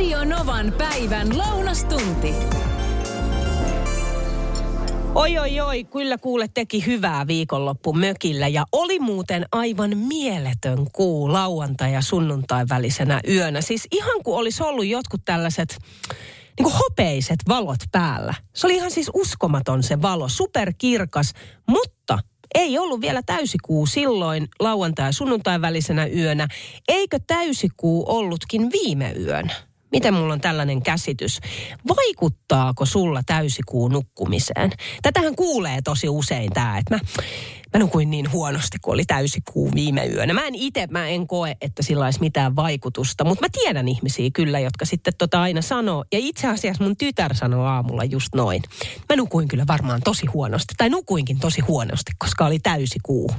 Radio Novan päivän lounastunti. Oi, oi, oi, kyllä kuule teki hyvää viikonloppu mökillä ja oli muuten aivan mieletön kuu lauantai ja sunnuntai välisenä yönä. Siis ihan kuin olisi ollut jotkut tällaiset niin kuin hopeiset valot päällä. Se oli ihan siis uskomaton se valo, superkirkas, mutta ei ollut vielä täysikuu silloin lauantai ja sunnuntai välisenä yönä. Eikö täysikuu ollutkin viime yönä? Miten mulla on tällainen käsitys? Vaikuttaako sulla täysikuu nukkumiseen? Tätähän kuulee tosi usein tämä, että mä, mä nukuin niin huonosti, kun oli täysikuu viime yönä. Mä en itse, mä en koe, että sillä olisi mitään vaikutusta, mutta mä tiedän ihmisiä kyllä, jotka sitten tota aina sanoo. Ja itse asiassa mun tytär sanoo aamulla just noin. Mä nukuin kyllä varmaan tosi huonosti, tai nukuinkin tosi huonosti, koska oli täysikuu.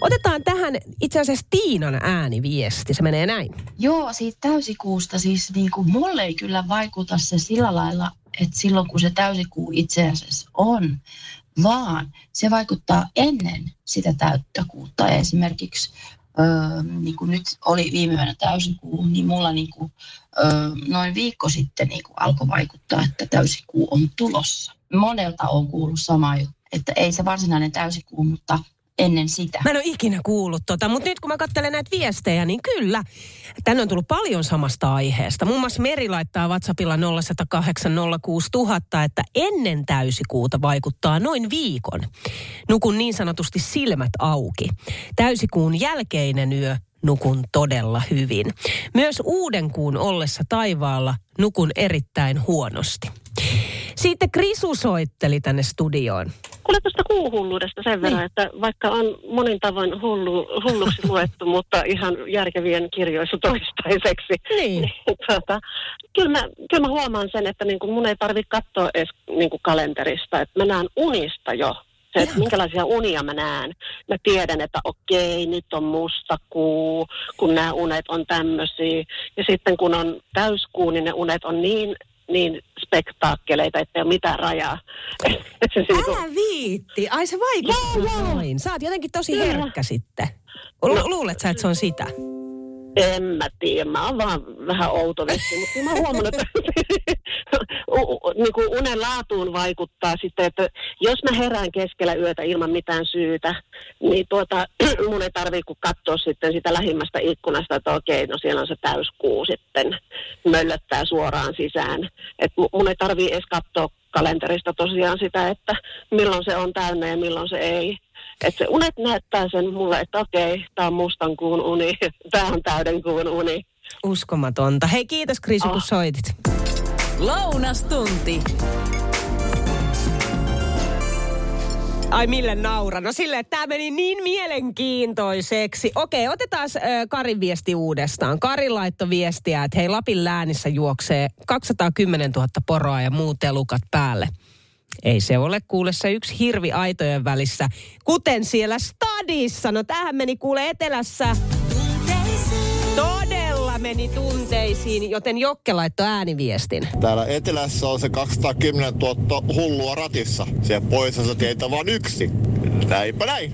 Otetaan tähän itse asiassa Tiinan ääniviesti. Se menee näin. Joo, siitä täysikuusta siis niin kuin mulle ei kyllä vaikuta se sillä lailla, että silloin kun se täysikuu itse asiassa on, vaan se vaikuttaa ennen sitä täyttäkuutta. Esimerkiksi öö, niin kuin nyt oli viime yönä täysikuu, niin mulla niin kuin, öö, noin viikko sitten niin kuin alkoi vaikuttaa, että täysikuu on tulossa. Monelta on kuullut sama juttu, että ei se varsinainen täysikuu, mutta ennen sitä. Mä en ole ikinä kuullut tota, mutta nyt kun mä katselen näitä viestejä, niin kyllä. Tänne on tullut paljon samasta aiheesta. Muun muassa Meri laittaa WhatsAppilla 0806000, että ennen täysikuuta vaikuttaa noin viikon. Nukun niin sanotusti silmät auki. Täysikuun jälkeinen yö nukun todella hyvin. Myös uuden kuun ollessa taivaalla nukun erittäin huonosti. Sitten Krisu soitteli tänne studioon. Kuule tuosta kuuhulluudesta sen verran, niin. että vaikka on monin tavoin hullu, hulluksi luettu, mutta ihan järkevien kirjoissa toistaiseksi. Niin. niin tuota, kyllä, mä, kyllä mä huomaan sen, että niin kuin mun ei tarvitse katsoa edes niin kuin kalenterista, että mä näen unista jo se, että minkälaisia unia mä näen. Mä tiedän, että okei, nyt on musta kuu, kun nämä unet on tämmöisiä. Ja sitten kun on täyskuu, niin ne unet on niin niin spektaakkeleita, että ei ole mitään rajaa. Älä viitti. Ai se vaikuttaa noin. Sä oot jotenkin tosi herkkä sitten. Lu- no, luulet sä, että se on sitä? En mä tiedä, mä oon vaan vähän outo vissi, mutta mä oon huomannut, että niin kuin unen laatuun vaikuttaa sitten, että jos mä herään keskellä yötä ilman mitään syytä, niin tuota, mun ei tarvii kuin katsoa sitten sitä lähimmästä ikkunasta, että okei, no siellä on se täyskuu sitten, möllöttää suoraan sisään. että mun ei tarvii edes katsoa kalenterista tosiaan sitä, että milloin se on täynnä ja milloin se ei. Että se unet näyttää sen mulle, että okei, tämä on mustan kuun uni, tämä on täyden kuun uni. Uskomatonta. Hei kiitos Krisu, oh. kun soitit. Lounastunti. Ai mille naura? No sille, että tämä meni niin mielenkiintoiseksi. Okei, otetaan Karin viesti uudestaan. Kari laittoi viestiä, että hei Lapin läänissä juoksee 210 000 poroa ja muut elukat päälle. Ei se ole kuule se yksi hirvi aitojen välissä, kuten siellä stadissa. No tähän meni kuule etelässä. Meni tunteisiin, joten Jokke laittoi ääniviestin. Täällä etelässä on se 210 000 hullua ratissa. Siellä pohjoisessa teitä vain yksi. Näinpä näin.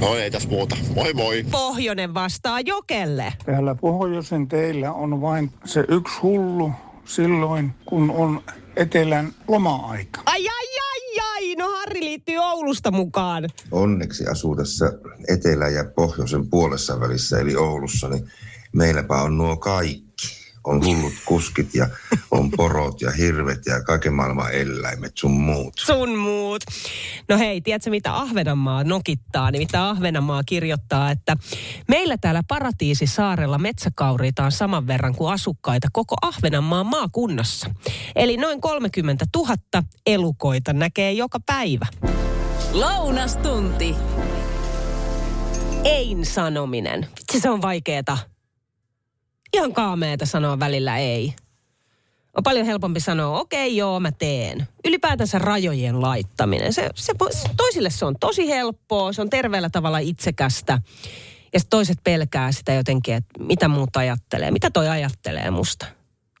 No ei tässä muuta. Moi moi. Pohjonen vastaa Jokelle. Täällä pohjoisen teillä on vain se yksi hullu silloin, kun on etelän loma-aika. Ai, ai, No Harri liittyy Oulusta mukaan. Onneksi asuu tässä etelä- ja pohjoisen puolessa välissä, eli Oulussa, niin meilläpä on nuo kaikki on hullut kuskit ja on porot ja hirvet ja kaiken maailman eläimet, sun muut. Sun muut. No hei, tiedätkö mitä Ahvenanmaa nokittaa? Nimittäin Ahvenanmaa kirjoittaa, että meillä täällä Paratiisisaarella metsäkauriita on saman verran kuin asukkaita koko Ahvenanmaan maakunnassa. Eli noin 30 000 elukoita näkee joka päivä. Lounastunti. Ein sanominen. Vitsi, se on vaikeeta ihan kaameeta sanoa välillä ei. On paljon helpompi sanoa, okei okay, joo, mä teen. Ylipäätänsä rajojen laittaminen. Se, se, toisille se on tosi helppoa, se on terveellä tavalla itsekästä. Ja toiset pelkää sitä jotenkin, että mitä muut ajattelee. Mitä toi ajattelee musta?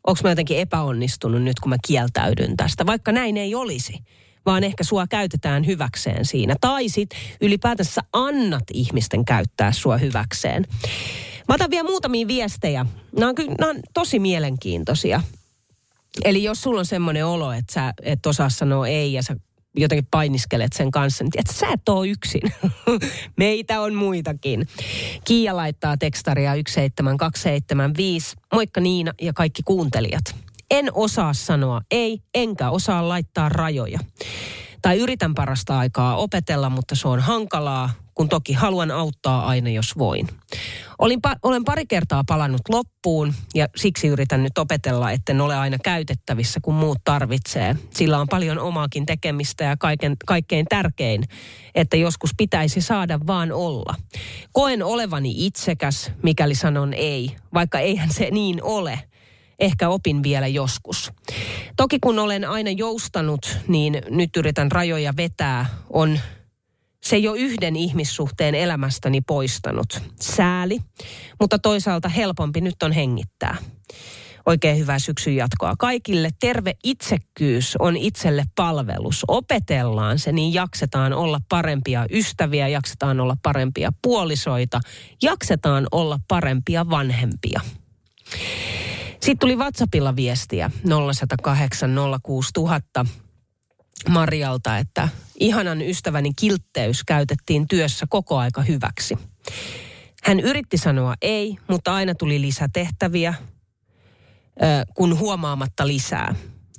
Onko mä jotenkin epäonnistunut nyt, kun mä kieltäydyn tästä? Vaikka näin ei olisi vaan ehkä sua käytetään hyväkseen siinä. Tai sit ylipäätänsä annat ihmisten käyttää sua hyväkseen. Mä otan vielä muutamia viestejä. Nämä on, kyllä, nämä on tosi mielenkiintoisia. Eli jos sulla on semmoinen olo, että sä et osaa sanoa ei ja sä jotenkin painiskelet sen kanssa, niin että sä et ole yksin. Meitä on muitakin. Kiia laittaa tekstaria 17275. Moikka Niina ja kaikki kuuntelijat. En osaa sanoa ei, enkä osaa laittaa rajoja. Tai yritän parasta aikaa opetella, mutta se on hankalaa, kun toki haluan auttaa aina, jos voin. Olin pa- olen pari kertaa palannut loppuun ja siksi yritän nyt opetella, etten ole aina käytettävissä, kun muut tarvitsee. Sillä on paljon omaakin tekemistä ja kaiken, kaikkein tärkein, että joskus pitäisi saada vaan olla. Koen olevani itsekäs, mikäli sanon ei, vaikka eihän se niin ole – ehkä opin vielä joskus. Toki kun olen aina joustanut, niin nyt yritän rajoja vetää, on se jo yhden ihmissuhteen elämästäni poistanut. Sääli, mutta toisaalta helpompi nyt on hengittää. Oikein hyvää syksyn jatkoa kaikille. Terve itsekkyys on itselle palvelus. Opetellaan se, niin jaksetaan olla parempia ystäviä, jaksetaan olla parempia puolisoita, jaksetaan olla parempia vanhempia. Sitten tuli WhatsAppilla viestiä 0108 06000 Marjalta, että ihanan ystäväni kiltteys käytettiin työssä koko aika hyväksi. Hän yritti sanoa ei, mutta aina tuli lisätehtäviä, kun huomaamatta lisää.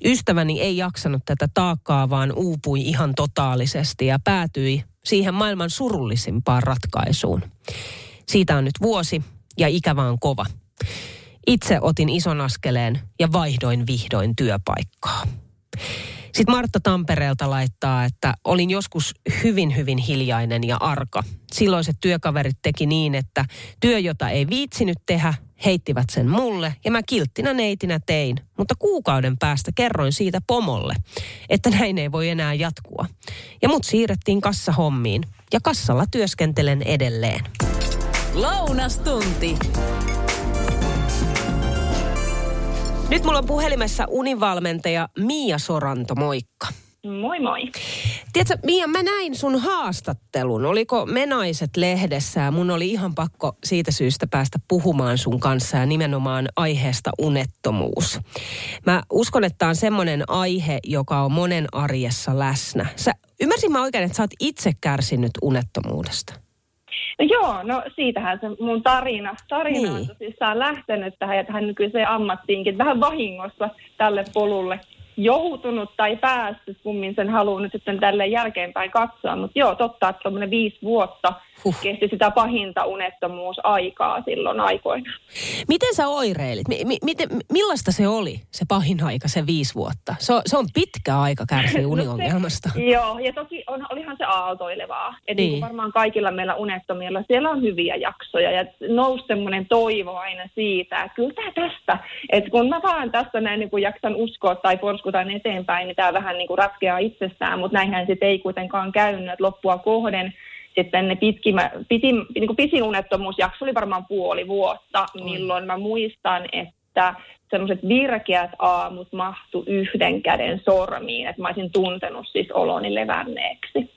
Ystäväni ei jaksanut tätä taakkaa, vaan uupui ihan totaalisesti ja päätyi siihen maailman surullisimpaan ratkaisuun. Siitä on nyt vuosi ja ikävä on kova. Itse otin ison askeleen ja vaihdoin vihdoin työpaikkaa. Sitten Martta Tampereelta laittaa, että olin joskus hyvin, hyvin hiljainen ja arka. Silloiset työkaverit teki niin, että työ, jota ei viitsinyt tehdä, heittivät sen mulle ja mä kilttinä neitinä tein. Mutta kuukauden päästä kerroin siitä pomolle, että näin ei voi enää jatkua. Ja mut siirrettiin kassahommiin ja kassalla työskentelen edelleen. Lounastunti. Nyt mulla on puhelimessa univalmentaja Mia Soranto, moikka. Moi moi. Tiedätkö, Mia, mä näin sun haastattelun. Oliko Menaiset lehdessä ja mun oli ihan pakko siitä syystä päästä puhumaan sun kanssa ja nimenomaan aiheesta unettomuus. Mä uskon, että tämä on semmoinen aihe, joka on monen arjessa läsnä. Sä, ymmärsin mä oikein, että sä oot itse kärsinyt unettomuudesta? No joo, no siitähän se mun tarina, tarina niin. on tosissaan lähtenyt tähän, että hän nykyiseen ammattiinkin vähän vahingossa tälle polulle joutunut tai päässyt, kummin sen haluan nyt sitten tälle jälkeenpäin katsoa. Mutta joo, totta, että tuommoinen viisi vuotta huh. kesti sitä pahinta unettomuusaikaa silloin aikoina. Miten sä oireilit? M- m- miten, millaista se oli, se pahin aika, se viisi vuotta? Se on, se on pitkä aika kärsiä uniongelmasta. no joo, ja toki on, olihan se aaltoilevaa. Että niin. niin varmaan kaikilla meillä unettomilla, siellä on hyviä jaksoja ja nousi semmoinen toivo aina siitä, että kyllä tämä tästä, että kun mä vaan tässä näin niin kuin jaksan uskoa tai porskutan eteenpäin, niin tämä vähän niin kuin ratkeaa itsestään, mutta näinhän sitten ei kuitenkaan käynyt, että loppua kohden sitten ne pitkimä, pitin, niin kuin pisin unettomuusjakso oli varmaan puoli vuotta, milloin mä muistan, että semmoiset virkeät aamut mahtu yhden käden sormiin, että mä olisin tuntenut siis oloni levänneeksi.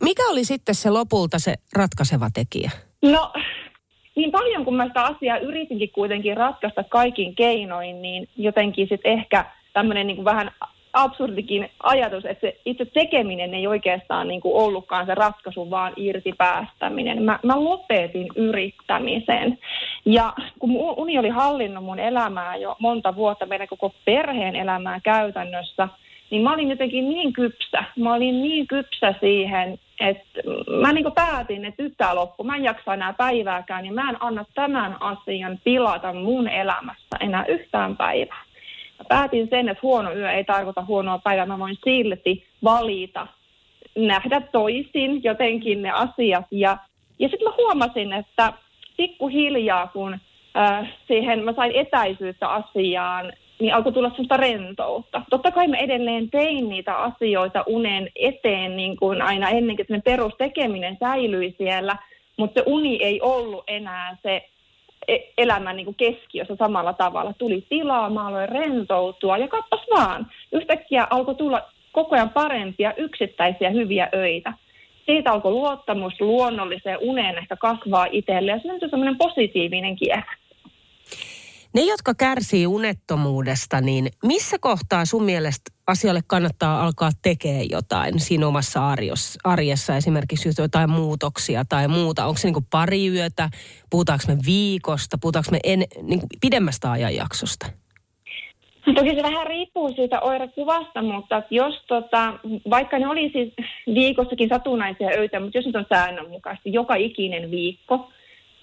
Mikä oli sitten se lopulta se ratkaiseva tekijä? No, niin paljon kun mä sitä asiaa yritinkin kuitenkin ratkaista kaikin keinoin, niin jotenkin sitten ehkä tämmöinen niin vähän absurdikin ajatus, että se itse tekeminen ei oikeastaan niin kuin ollutkaan se ratkaisu, vaan irti päästäminen. Mä, mä lopetin yrittämisen. Ja kun uni oli hallinnut mun elämää jo monta vuotta, meidän koko perheen elämää käytännössä, niin mä olin jotenkin niin kypsä. Mä olin niin kypsä siihen, että mä niin päätin, että nyt tämä loppu. Mä en jaksa enää päivääkään, niin mä en anna tämän asian pilata mun elämässä enää yhtään päivää mä päätin sen, että huono yö ei tarkoita huonoa päivää. Mä voin silti valita, nähdä toisin jotenkin ne asiat. Ja, ja sitten mä huomasin, että pikkuhiljaa, kun äh, siihen mä sain etäisyyttä asiaan, niin alkoi tulla sellaista rentoutta. Totta kai mä edelleen tein niitä asioita unen eteen niin kuin aina ennenkin, että perustekeminen säilyi siellä, mutta se uni ei ollut enää se elämän niin kuin keskiössä samalla tavalla. Tuli tilaa, mä aloin rentoutua ja kappas vaan. Yhtäkkiä alkoi tulla koko ajan parempia yksittäisiä hyviä öitä. siitä alkoi luottamus luonnolliseen uneen ehkä kasvaa itselle ja syntyi semmoinen positiivinen kierre. Ne, jotka kärsii unettomuudesta, niin missä kohtaa sun mielestä asialle kannattaa alkaa tekemään jotain siinä omassa arjessa, esimerkiksi jotain muutoksia tai muuta? Onko se niin pari yötä, puhutaanko me viikosta, puhutaanko me en, niin pidemmästä ajanjaksosta? Toki se vähän riippuu siitä oirekuvasta, mutta jos tota, vaikka ne olisi siis viikossakin satunnaisia öitä, mutta jos nyt on säännönmukaisesti joka ikinen viikko,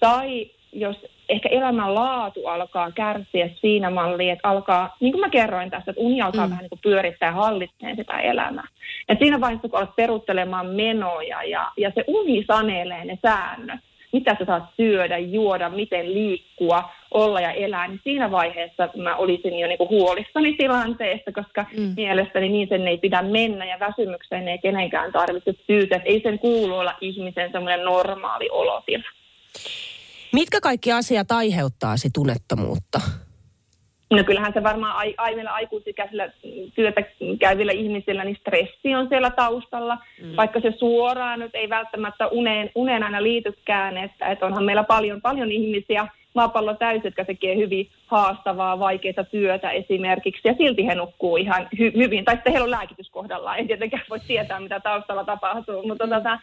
tai jos ehkä elämän laatu alkaa kärsiä siinä malliin, että alkaa, niin kuin mä kerroin tässä, että uni alkaa mm. vähän niin kuin pyörittää ja hallitsee sitä elämää. Ja siinä vaiheessa, kun alat peruttelemaan menoja ja, ja se uni sanelee ne säännöt, mitä sä saat syödä, juoda, miten liikkua, olla ja elää, niin siinä vaiheessa mä olisin jo niinku huolissani tilanteesta, koska mm. mielestäni niin sen ei pidä mennä ja väsymykseen ei kenenkään tarvitse syytä. Ei sen kuulu olla ihmisen semmoinen normaali olotila. Mitkä kaikki asiat aiheuttaa sit unettomuutta? No kyllähän se varmaan ai, ai, aikuisikäisillä työtä käyvillä ihmisillä, niin stressi on siellä taustalla, mm. vaikka se suoraan nyt ei välttämättä uneen, uneen aina liitykään, että, että onhan meillä paljon, paljon ihmisiä, maapallo täysin, jotka tekee hyvin haastavaa, vaikeaa työtä esimerkiksi, ja silti he nukkuu ihan hy- hyvin, tai sitten heillä on lääkitys kohdallaan, en tietenkään voi tietää, mitä taustalla tapahtuu, mutta tota,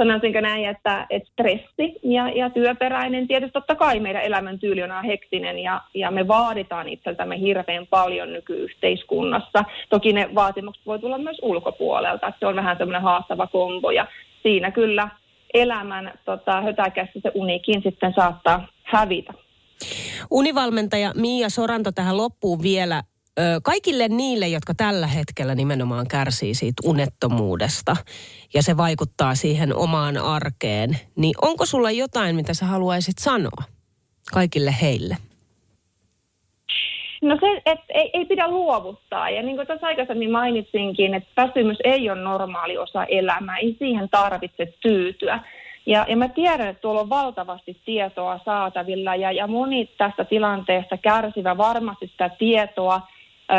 sanoisinko näin, että, että stressi ja, ja työperäinen, tietysti totta kai meidän elämäntyyli on hektinen ja, ja me vaaditaan itseltämme hirveän paljon nykyyhteiskunnassa. Toki ne vaatimukset voi tulla myös ulkopuolelta, että se on vähän semmoinen haastava kombo ja siinä kyllä elämän tota, hötäkässä se unikin sitten saattaa hävitä. Univalmentaja Mia Soranto tähän loppuun vielä kaikille niille, jotka tällä hetkellä nimenomaan kärsii siitä unettomuudesta ja se vaikuttaa siihen omaan arkeen, niin onko sulla jotain, mitä sä haluaisit sanoa kaikille heille? No se, että ei, ei pidä luovuttaa. Ja niin kuin tuossa aikaisemmin mainitsinkin, että väsymys ei ole normaali osa elämää. Ei siihen tarvitse tyytyä. Ja, ja mä tiedän, että tuolla on valtavasti tietoa saatavilla ja, ja moni tästä tilanteesta kärsivä varmasti sitä tietoa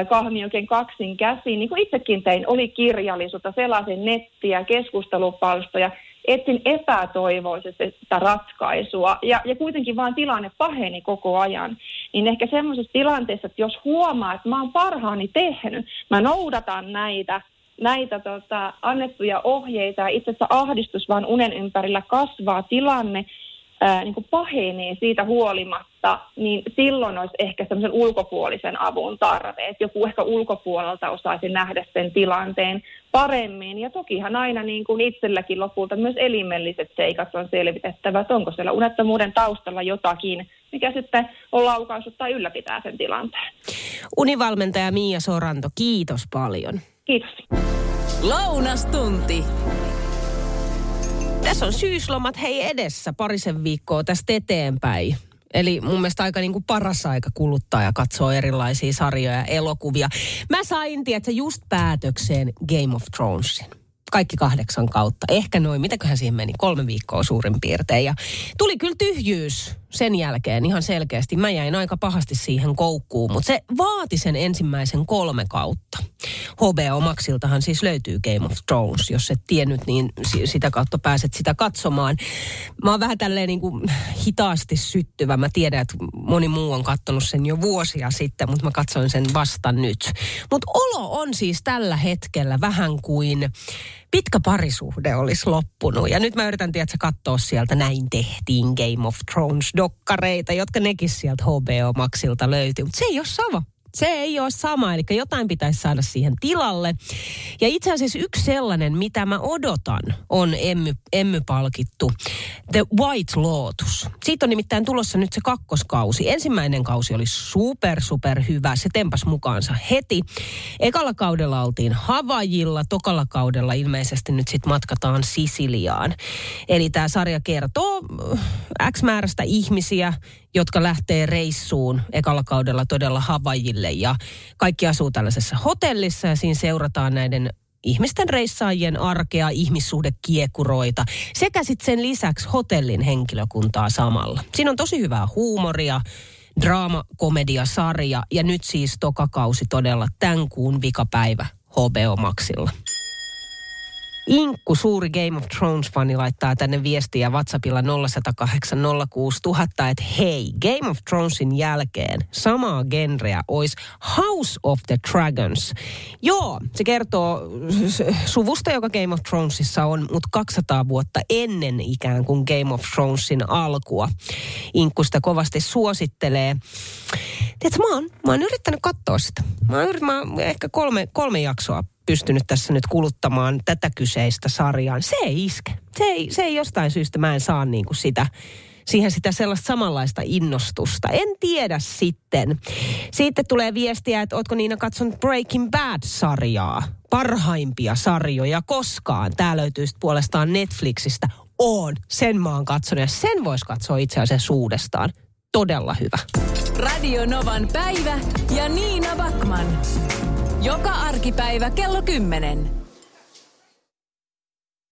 kahmi oikein kaksin käsiin, niin kuin itsekin tein, oli kirjallisuutta, sellaisen nettiä, keskustelupalstoja, etsin epätoivoisesti sitä ratkaisua ja, ja kuitenkin vaan tilanne paheni koko ajan. Niin ehkä semmoisessa tilanteessa, että jos huomaa, että mä oon parhaani tehnyt, mä noudatan näitä, näitä tota, annettuja ohjeita ja itse asiassa ahdistus vaan unen ympärillä kasvaa tilanne, ää, niin kuin pahenee siitä huolimatta, niin silloin olisi ehkä semmoisen ulkopuolisen avun tarve, että joku ehkä ulkopuolelta osaisi nähdä sen tilanteen paremmin. Ja tokihan aina niin kuin itselläkin lopulta myös elimelliset seikat on selvitettävä, että onko siellä unettomuuden taustalla jotakin, mikä sitten on laukaissut tai ylläpitää sen tilanteen. Univalmentaja Miia Soranto, kiitos paljon. Kiitos. Lounastunti. Tässä on syyslomat hei edessä parisen viikkoa tästä eteenpäin. Eli mun mielestä aika niin kuin paras aika kuluttaa ja katsoa erilaisia sarjoja ja elokuvia. Mä sain, tiedätkö, just päätökseen Game of Thronesin kaikki kahdeksan kautta. Ehkä noin, mitäköhän siihen meni, kolme viikkoa suurin piirtein. Ja tuli kyllä tyhjyys sen jälkeen ihan selkeästi. Mä jäin aika pahasti siihen koukkuun, mutta se vaati sen ensimmäisen kolme kautta. HBO Maxiltahan siis löytyy Game of Thrones. Jos et tiennyt, niin sitä kautta pääset sitä katsomaan. Mä oon vähän tälleen niin kuin hitaasti syttyvä. Mä tiedän, että moni muu on katsonut sen jo vuosia sitten, mutta mä katsoin sen vasta nyt. Mutta olo on siis tällä hetkellä vähän kuin pitkä parisuhde olisi loppunut. Ja nyt mä yritän, tiedätkö, katsoa sieltä näin tehtiin Game of Thrones-dokkareita, jotka nekin sieltä HBO Maxilta löytyy. Mutta se ei ole sama. Se ei ole sama, eli jotain pitäisi saada siihen tilalle. Ja itse asiassa yksi sellainen, mitä mä odotan, on emmy, emmypalkittu The White Lotus. Siitä on nimittäin tulossa nyt se kakkoskausi. Ensimmäinen kausi oli super, super hyvä. Se tempas mukaansa heti. Ekalla kaudella oltiin Havajilla, tokalla kaudella ilmeisesti nyt sitten matkataan Sisiliaan. Eli tämä sarja kertoo X määrästä ihmisiä, jotka lähtee reissuun ekalla kaudella todella Havajille. Ja kaikki asuu tällaisessa hotellissa ja siinä seurataan näiden ihmisten reissaajien arkea, ihmissuhdekiekuroita sekä sitten sen lisäksi hotellin henkilökuntaa samalla. Siinä on tosi hyvää huumoria, draama-komedia-sarja ja nyt siis tokakausi todella tämän kuun vikapäivä HBO Maxilla. Inkku, suuri Game of Thrones-fani, laittaa tänne viestiä WhatsAppilla 0108 06000, että hei, Game of Thronesin jälkeen samaa genreä olisi House of the Dragons. Joo, se kertoo suvusta, joka Game of Thronesissa on, mutta 200 vuotta ennen ikään kuin Game of Thronesin alkua. Inkku sitä kovasti suosittelee. Tiedätkö, mä oon, mä oon yrittänyt katsoa sitä. Mä oon, mä oon ehkä kolme, kolme jaksoa pystynyt tässä nyt kuluttamaan tätä kyseistä sarjaa. Se ei iske. Se ei, se ei jostain syystä, mä en saa niin kuin sitä, siihen sitä sellaista samanlaista innostusta. En tiedä sitten. Sitten tulee viestiä, että ootko Niina katsonut Breaking Bad-sarjaa? Parhaimpia sarjoja koskaan. Tää löytyy puolestaan Netflixistä. On, sen mä oon katsonut ja sen vois katsoa itse asiassa uudestaan. Todella hyvä. Radio Novan päivä ja Niina Backman. Joka arkipäivä kello 10.